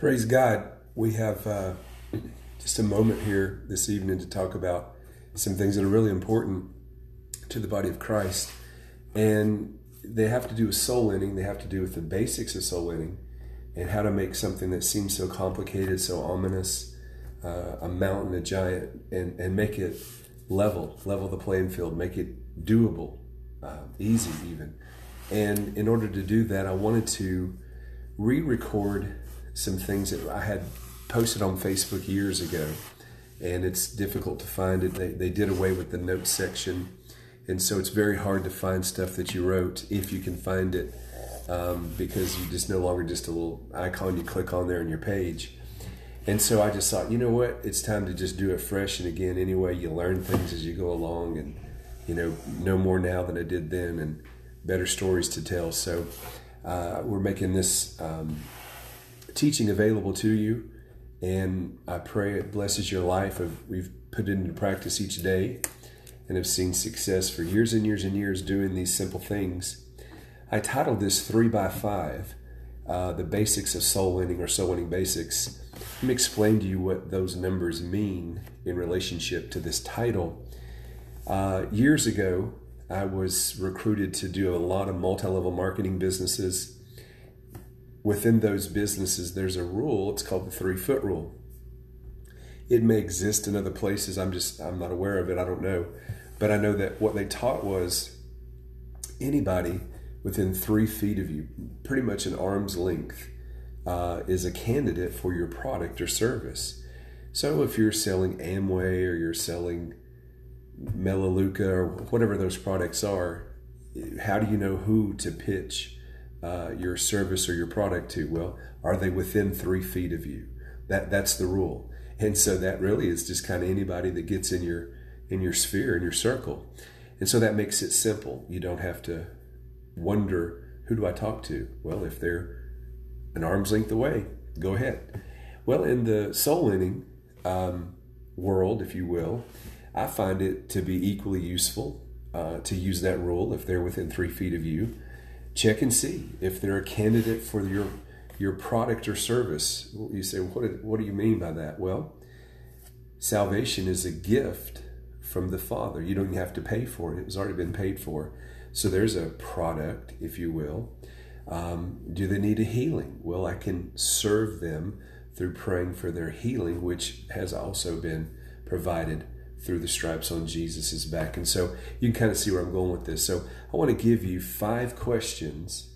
Praise God. We have uh, just a moment here this evening to talk about some things that are really important to the body of Christ. And they have to do with soul winning, they have to do with the basics of soul winning and how to make something that seems so complicated, so ominous, uh, a mountain, a giant, and, and make it level, level the playing field, make it doable, uh, easy even. And in order to do that, I wanted to re record some things that I had posted on Facebook years ago, and it's difficult to find it. They, they did away with the notes section, and so it's very hard to find stuff that you wrote if you can find it um, because you just no longer just a little icon you click on there on your page. And so I just thought, you know what, it's time to just do it fresh and again. Anyway, you learn things as you go along, and you know, no more now than I did then, and better stories to tell. So uh, we're making this um, teaching available to you, and I pray it blesses your life. We've put it into practice each day, and have seen success for years and years and years doing these simple things. I titled this three by five. Uh, the basics of soul winning or soul winning basics. Let me explain to you what those numbers mean in relationship to this title. Uh, years ago, I was recruited to do a lot of multi level marketing businesses. Within those businesses, there's a rule, it's called the three foot rule. It may exist in other places, I'm just, I'm not aware of it, I don't know. But I know that what they taught was anybody within three feet of you, pretty much an arm's length, uh, is a candidate for your product or service. So if you're selling Amway or you're selling Melaleuca or whatever those products are, how do you know who to pitch uh, your service or your product to? Well, are they within three feet of you? That that's the rule. And so that really is just kind of anybody that gets in your in your sphere in your circle. And so that makes it simple. You don't have to wonder who do I talk to? Well, if they're an arm's length away, go ahead. Well, in the soul winning um, world, if you will, I find it to be equally useful uh, to use that rule if they're within three feet of you. Check and see if they're a candidate for your your product or service. You say, what, what do you mean by that? Well, salvation is a gift from the Father. You don't have to pay for it, it has already been paid for. So there's a product, if you will. Um, do they need a healing? Well, I can serve them through praying for their healing, which has also been provided through the stripes on Jesus' back. And so you can kind of see where I'm going with this. So I want to give you five questions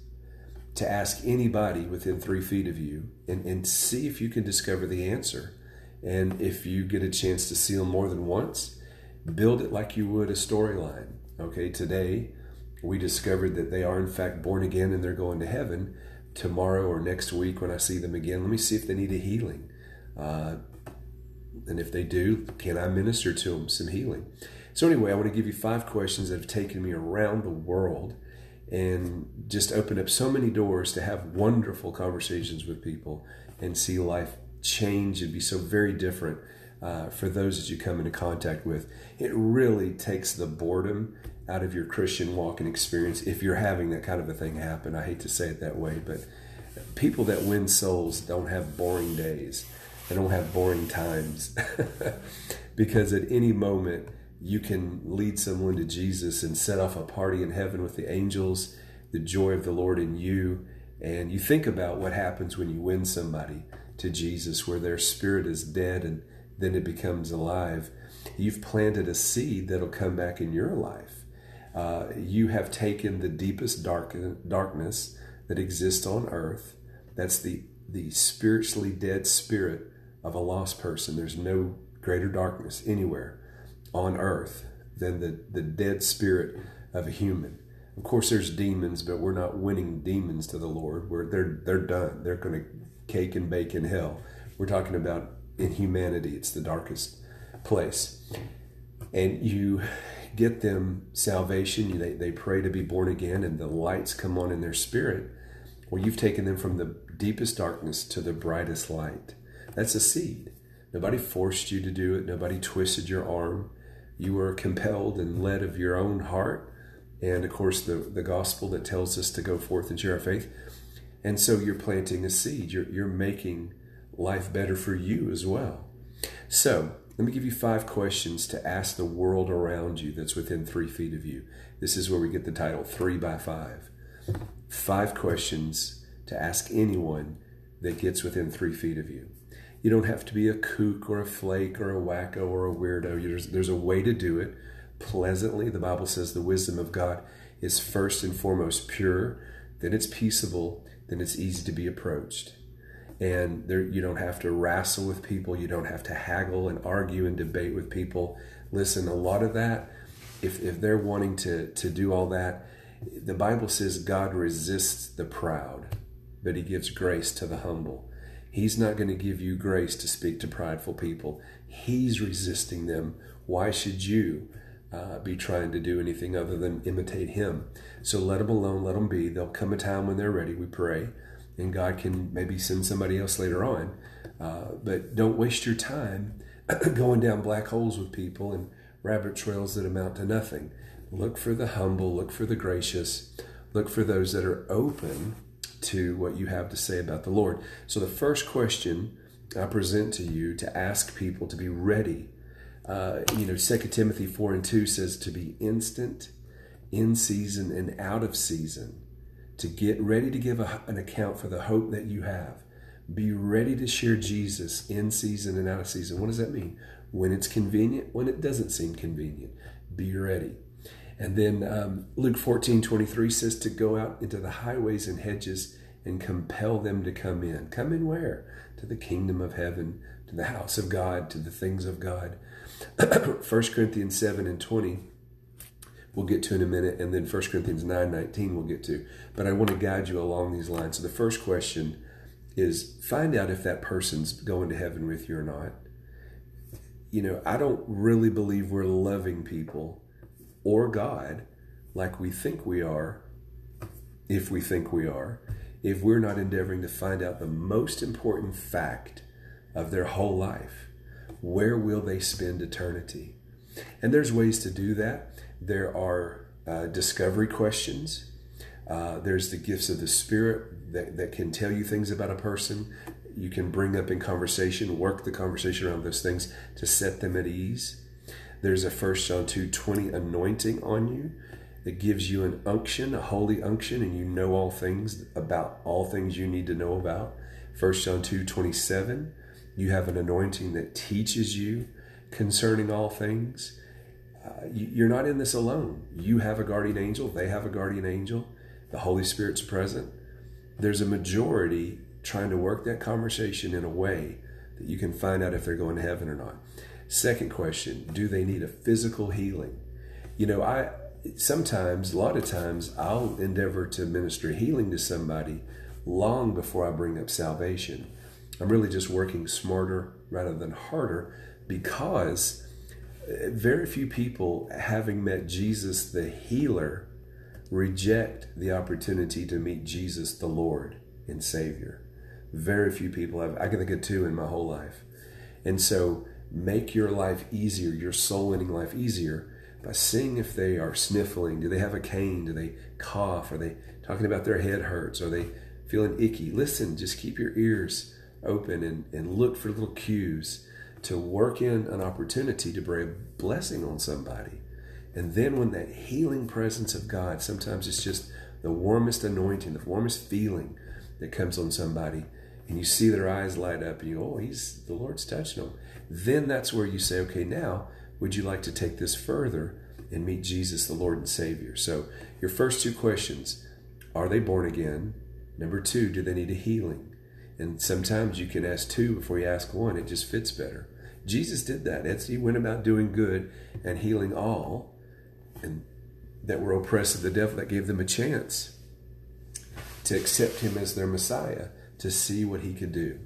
to ask anybody within three feet of you and, and see if you can discover the answer. And if you get a chance to see them more than once, build it like you would a storyline. Okay, today we discovered that they are in fact born again and they're going to heaven. Tomorrow or next week, when I see them again, let me see if they need a healing. Uh, and if they do, can I minister to them some healing? So, anyway, I want to give you five questions that have taken me around the world and just opened up so many doors to have wonderful conversations with people and see life change and be so very different uh, for those that you come into contact with. It really takes the boredom out of your Christian walk and experience if you're having that kind of a thing happen. I hate to say it that way, but people that win souls don't have boring days. They don't have boring times because at any moment you can lead someone to Jesus and set off a party in heaven with the angels, the joy of the Lord in you. And you think about what happens when you win somebody to Jesus, where their spirit is dead and then it becomes alive. You've planted a seed that'll come back in your life. Uh, you have taken the deepest dark, darkness that exists on earth. That's the, the spiritually dead spirit of a lost person. There's no greater darkness anywhere on earth than the, the dead spirit of a human. Of course, there's demons, but we're not winning demons to the Lord. We're, they're, they're done. They're going to cake and bake in hell. We're talking about in humanity, it's the darkest place. And you get them salvation, they, they pray to be born again, and the lights come on in their spirit. Well, you've taken them from the deepest darkness to the brightest light. That's a seed. Nobody forced you to do it, nobody twisted your arm. You were compelled and led of your own heart. And of course, the, the gospel that tells us to go forth and share our faith. And so you're planting a seed. You're, you're making life better for you as well. So, let me give you five questions to ask the world around you that's within three feet of you. This is where we get the title Three by Five. Five questions to ask anyone that gets within three feet of you. You don't have to be a kook or a flake or a wacko or a weirdo. There's, there's a way to do it pleasantly. The Bible says the wisdom of God is first and foremost pure, then it's peaceable, then it's easy to be approached and there you don't have to wrestle with people you don't have to haggle and argue and debate with people listen a lot of that if, if they're wanting to to do all that the bible says god resists the proud but he gives grace to the humble he's not going to give you grace to speak to prideful people. He's resisting them. Why should you uh, be trying to do anything other than imitate him? So let them alone let them be. There'll come a time when they're ready we pray. And God can maybe send somebody else later on. Uh, but don't waste your time going down black holes with people and rabbit trails that amount to nothing. Look for the humble, look for the gracious, look for those that are open to what you have to say about the Lord. So, the first question I present to you to ask people to be ready. Uh, you know, 2 Timothy 4 and 2 says to be instant, in season, and out of season to get ready to give a, an account for the hope that you have. Be ready to share Jesus in season and out of season. What does that mean? When it's convenient, when it doesn't seem convenient. Be ready. And then um, Luke 14 23 says to go out into the highways and hedges and compel them to come in. Come in where? To the kingdom of heaven, to the house of God, to the things of God. 1 Corinthians 7 and 20 we'll get to in a minute, and then 1 Corinthians 9 19 we'll get to. But I want to guide you along these lines. So the first question is find out if that person's going to heaven with you or not. You know, I don't really believe we're loving people or God like we think we are, if we think we are, if we're not endeavoring to find out the most important fact of their whole life. Where will they spend eternity? And there's ways to do that. There are uh, discovery questions. Uh, there's the gifts of the Spirit that, that can tell you things about a person. You can bring up in conversation, work the conversation around those things to set them at ease. There's a 1 John 2 20 anointing on you that gives you an unction, a holy unction, and you know all things about all things you need to know about. 1 John 2 27, you have an anointing that teaches you concerning all things. Uh, you're not in this alone. You have a guardian angel, they have a guardian angel, the Holy Spirit's present. There's a majority trying to work that conversation in a way that you can find out if they're going to heaven or not. Second question Do they need a physical healing? You know, I sometimes, a lot of times, I'll endeavor to minister healing to somebody long before I bring up salvation. I'm really just working smarter rather than harder because uh, very few people, having met Jesus the healer, reject the opportunity to meet Jesus the Lord and Savior. Very few people have. I can think of two in my whole life. And so make your life easier, your soul winning life easier by seeing if they are sniffling. Do they have a cane? Do they cough? Are they talking about their head hurts? Are they feeling icky? Listen, just keep your ears open and, and look for little cues to work in an opportunity to bring a blessing on somebody. And then when that healing presence of God, sometimes it's just the warmest anointing, the warmest feeling that comes on somebody, and you see their eyes light up, and you oh, he's the Lord's touching them. Then that's where you say, okay, now would you like to take this further and meet Jesus, the Lord and Savior? So your first two questions: Are they born again? Number two, do they need a healing? And sometimes you can ask two before you ask one. It just fits better. Jesus did that. It's, he went about doing good and healing all and that were oppressed of the devil, that gave them a chance to accept him as their Messiah, to see what he could do.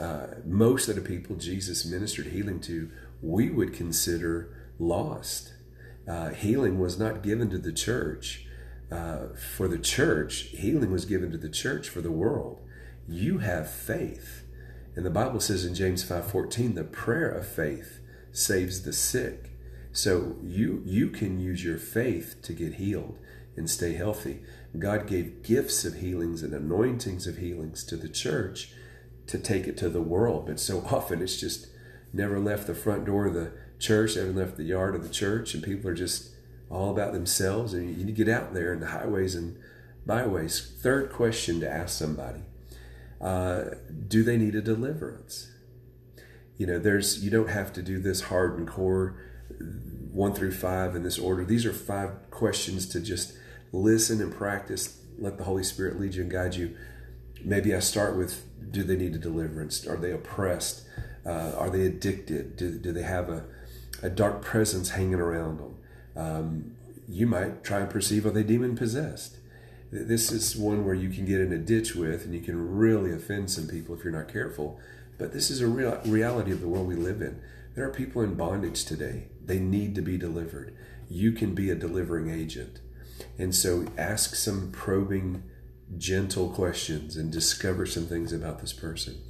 Uh, most of the people Jesus ministered healing to, we would consider lost. Uh, healing was not given to the church uh, for the church, healing was given to the church for the world. You have faith. And the Bible says in James 5:14, the prayer of faith saves the sick. So you you can use your faith to get healed and stay healthy. God gave gifts of healings and anointings of healings to the church to take it to the world. But so often it's just never left the front door of the church, never left the yard of the church, and people are just all about themselves. And you need to get out there in the highways and byways. Third question to ask somebody uh, Do they need a deliverance? You know, there's you don't have to do this hard and core one through five in this order. These are five questions to just listen and practice. Let the Holy Spirit lead you and guide you. Maybe I start with do they need a deliverance? Are they oppressed? Uh, are they addicted? Do, do they have a, a dark presence hanging around them? Um, you might try and perceive are they demon possessed? This is one where you can get in a ditch with and you can really offend some people if you're not careful. But this is a real reality of the world we live in. There are people in bondage today. They need to be delivered. You can be a delivering agent. And so ask some probing, gentle questions and discover some things about this person.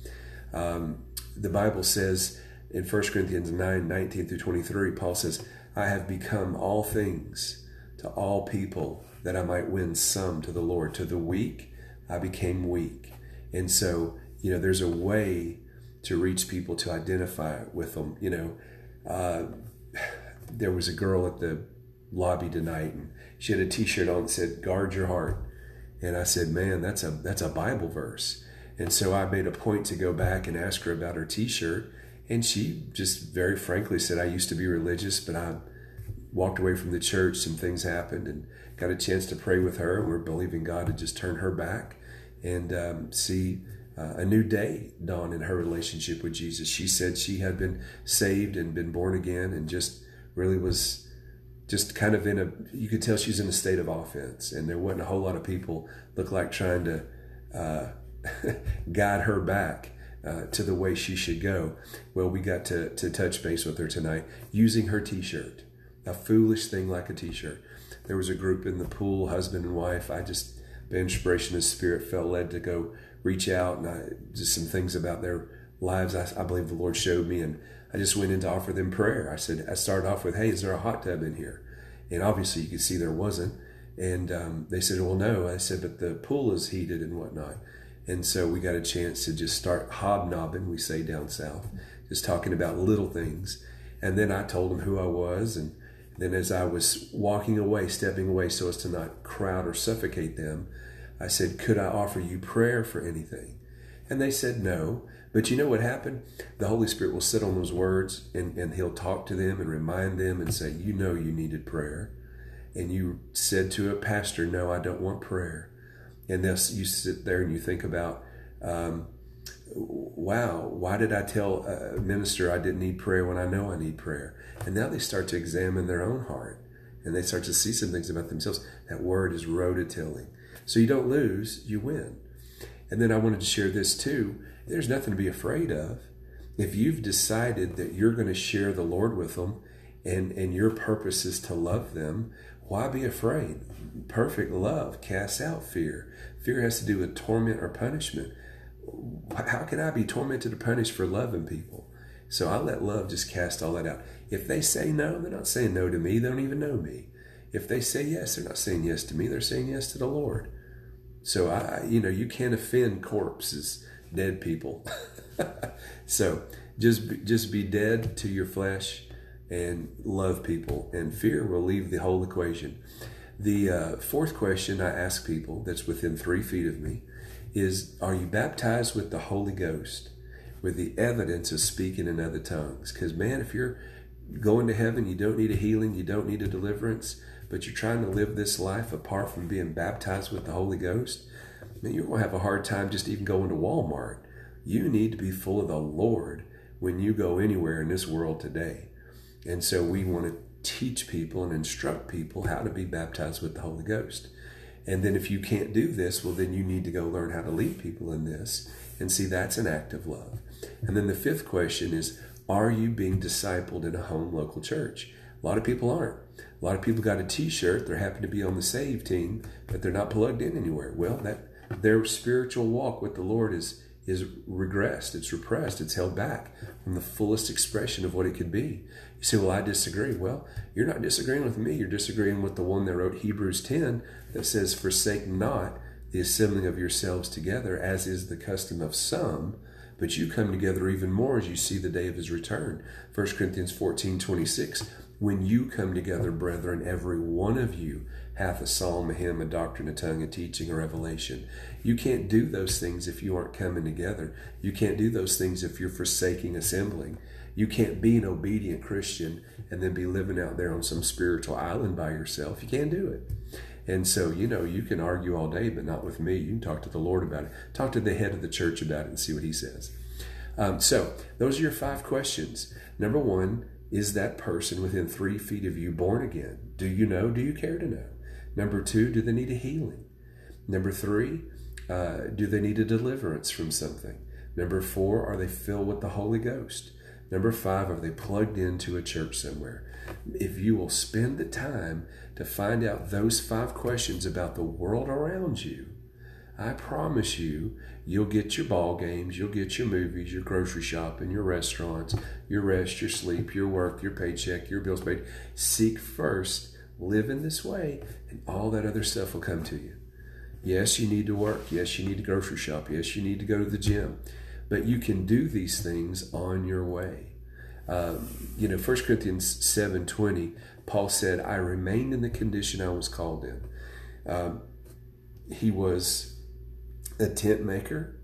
Um, the Bible says in 1 Corinthians 9 19 through 23, Paul says, I have become all things to all people that I might win some to the Lord. To the weak, I became weak. And so, you know, there's a way to reach people to identify with them. You know, uh, there was a girl at the lobby tonight, and she had a T-shirt on that said "Guard your heart," and I said, "Man, that's a that's a Bible verse." And so I made a point to go back and ask her about her T-shirt, and she just very frankly said, "I used to be religious, but I walked away from the church. Some things happened, and got a chance to pray with her. We're believing God to just turn her back and um, see." uh, a new day dawn in her relationship with Jesus. She said she had been saved and been born again and just really was just kind of in a, you could tell she's in a state of offense. And there wasn't a whole lot of people look like trying to uh, guide her back. Uh, to the way she should go. Well, we got to, to touch base with her tonight using her t shirt, a foolish thing like a t shirt. There was a group in the pool, husband and wife. I just, by inspiration of spirit, felt led to go reach out and I, just some things about their lives I, I, believe the Lord showed me. And I just went in to offer them prayer. I said, I started off with, Hey, is there a hot tub in here? And obviously you could see there wasn't. And um, they said, Well, no. I said, But the pool is heated and whatnot. And so we got a chance to just start hobnobbing, we say down south, just talking about little things. And then I told them who I was. And then as I was walking away, stepping away so as to not crowd or suffocate them, I said, Could I offer you prayer for anything? And they said, No. But you know what happened? The Holy Spirit will sit on those words and, and He'll talk to them and remind them and say, You know you needed prayer. And you said to a pastor, No, I don't want prayer. And thus you sit there and you think about, um, wow, why did I tell a minister I didn't need prayer when I know I need prayer? And now they start to examine their own heart and they start to see some things about themselves. That word is rototilling. So you don't lose, you win. And then I wanted to share this too. There's nothing to be afraid of. If you've decided that you're going to share the Lord with them and, and your purpose is to love them, why be afraid? Perfect love casts out fear. Fear has to do with torment or punishment. How can I be tormented or punished for loving people? So I let love just cast all that out. If they say no, they're not saying no to me. They don't even know me. If they say yes, they're not saying yes to me. They're saying yes to the Lord. So I, you know, you can't offend corpses, dead people. so just just be dead to your flesh and love people, and fear will leave the whole equation. The uh, fourth question I ask people that's within three feet of me is Are you baptized with the Holy Ghost with the evidence of speaking in other tongues? Because, man, if you're going to heaven, you don't need a healing, you don't need a deliverance but you're trying to live this life apart from being baptized with the Holy Ghost, man, you're going to have a hard time just even going to Walmart. You need to be full of the Lord when you go anywhere in this world today. And so we want to teach people and instruct people how to be baptized with the Holy Ghost. And then if you can't do this, well, then you need to go learn how to lead people in this. And see, that's an act of love. And then the fifth question is Are you being discipled in a home local church? A lot of people aren't. A lot of people got a T-shirt. They're happy to be on the save team, but they're not plugged in anywhere. Well, that their spiritual walk with the Lord is is regressed. It's repressed. It's held back from the fullest expression of what it could be. You say, "Well, I disagree." Well, you're not disagreeing with me. You're disagreeing with the one that wrote Hebrews 10 that says, "Forsake not the assembling of yourselves together, as is the custom of some." but you come together even more as you see the day of his return. 1 Corinthians 14 26. When you come together, brethren, every one of you hath a psalm, a hymn, a doctrine, a tongue, a teaching, a revelation. You can't do those things if you aren't coming together. You can't do those things if you're forsaking assembling. You can't be an obedient Christian and then be living out there on some spiritual island by yourself. You can't do it. And so, you know, you can argue all day, but not with me. You can talk to the Lord about it. Talk to the head of the church about it and see what he says. Um, so, those are your five questions. Number one, is that person within three feet of you born again? Do you know? Do you care to know? Number two, do they need a healing? Number three, uh, do they need a deliverance from something? Number four, are they filled with the Holy Ghost? Number five, are they plugged into a church somewhere? If you will spend the time to find out those five questions about the world around you, I promise you, you'll get your ball games, you'll get your movies, your grocery shopping, your restaurants, your rest, your sleep, your work, your paycheck, your bills paid. Seek first, live in this way, and all that other stuff will come to you. Yes, you need to work. Yes, you need to grocery shop. Yes, you need to go to the gym. But you can do these things on your way. Um, you know, 1 Corinthians 7.20 Paul said, I remained in the condition I was called in. Um, he was a tent maker,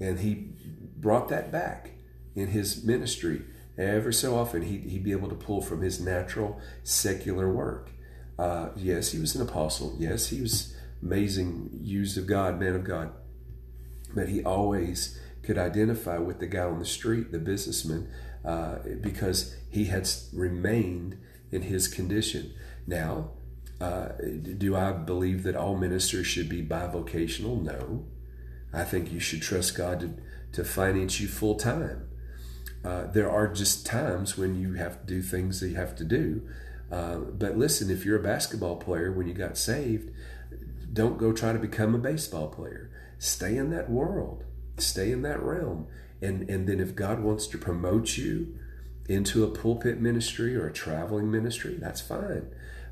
and he brought that back in his ministry. Ever so often, he'd, he'd be able to pull from his natural secular work. Uh, yes, he was an apostle. Yes, he was amazing, used of God, man of God. But he always could identify with the guy on the street, the businessman, uh, because he had remained in his condition. Now, uh, do I believe that all ministers should be bivocational? No. I think you should trust God to, to finance you full time. Uh, there are just times when you have to do things that you have to do. Uh, but listen, if you're a basketball player when you got saved, don't go try to become a baseball player. Stay in that world, stay in that realm. And, and then if God wants to promote you into a pulpit ministry or a traveling ministry, that's fine.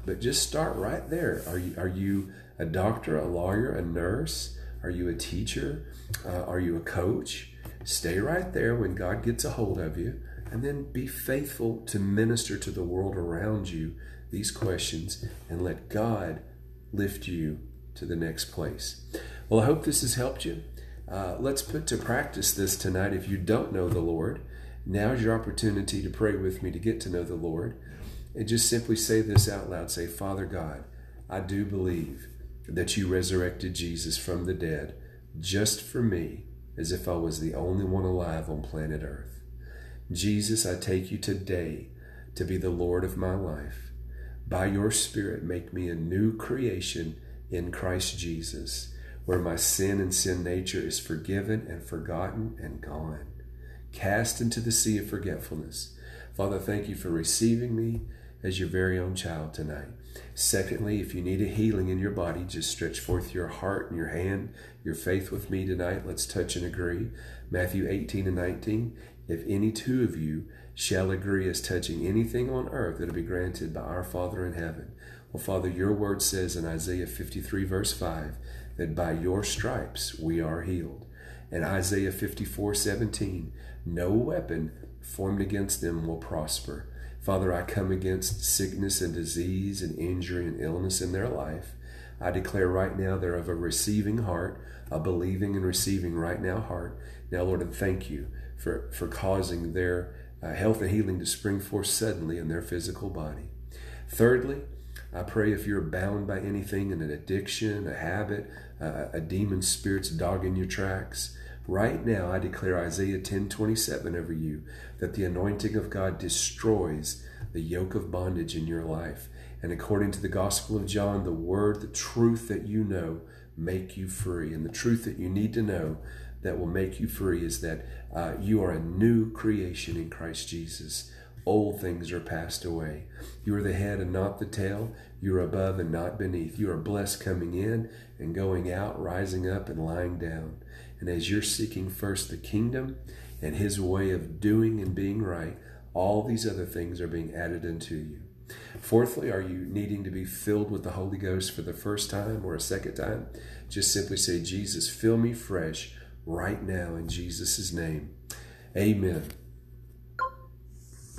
But just start right there. Are you, are you a doctor, a lawyer, a nurse? Are you a teacher? Uh, are you a coach? Stay right there when God gets a hold of you, and then be faithful to minister to the world around you these questions and let God lift you to the next place. Well, I hope this has helped you. Uh, let's put to practice this tonight. If you don't know the Lord, Now's your opportunity to pray with me to get to know the Lord. And just simply say this out loud say, Father God, I do believe that you resurrected Jesus from the dead just for me, as if I was the only one alive on planet Earth. Jesus, I take you today to be the Lord of my life. By your Spirit, make me a new creation in Christ Jesus, where my sin and sin nature is forgiven and forgotten and gone cast into the sea of forgetfulness. Father, thank you for receiving me as your very own child tonight. Secondly, if you need a healing in your body, just stretch forth your heart and your hand, your faith with me tonight. Let's touch and agree. Matthew 18 and 19. If any two of you shall agree as touching anything on earth, it'll be granted by our Father in heaven. Well, Father, your word says in Isaiah 53, verse 5, that by your stripes we are healed. And Isaiah 54, 17, no weapon formed against them will prosper. Father, I come against sickness and disease and injury and illness in their life. I declare right now they're of a receiving heart, a believing and receiving right now heart. Now, Lord, and thank you for, for causing their uh, health and healing to spring forth suddenly in their physical body. Thirdly, I pray if you're bound by anything, in an addiction, a habit, uh, a demon spirit's dogging your tracks, Right now, I declare Isaiah 10 27 over you that the anointing of God destroys the yoke of bondage in your life. And according to the Gospel of John, the word, the truth that you know, make you free. And the truth that you need to know that will make you free is that uh, you are a new creation in Christ Jesus. Old things are passed away. You are the head and not the tail. You are above and not beneath. You are blessed coming in and going out, rising up and lying down. And as you're seeking first the kingdom and his way of doing and being right, all these other things are being added unto you. Fourthly, are you needing to be filled with the Holy Ghost for the first time or a second time? Just simply say, Jesus, fill me fresh right now in Jesus' name. Amen.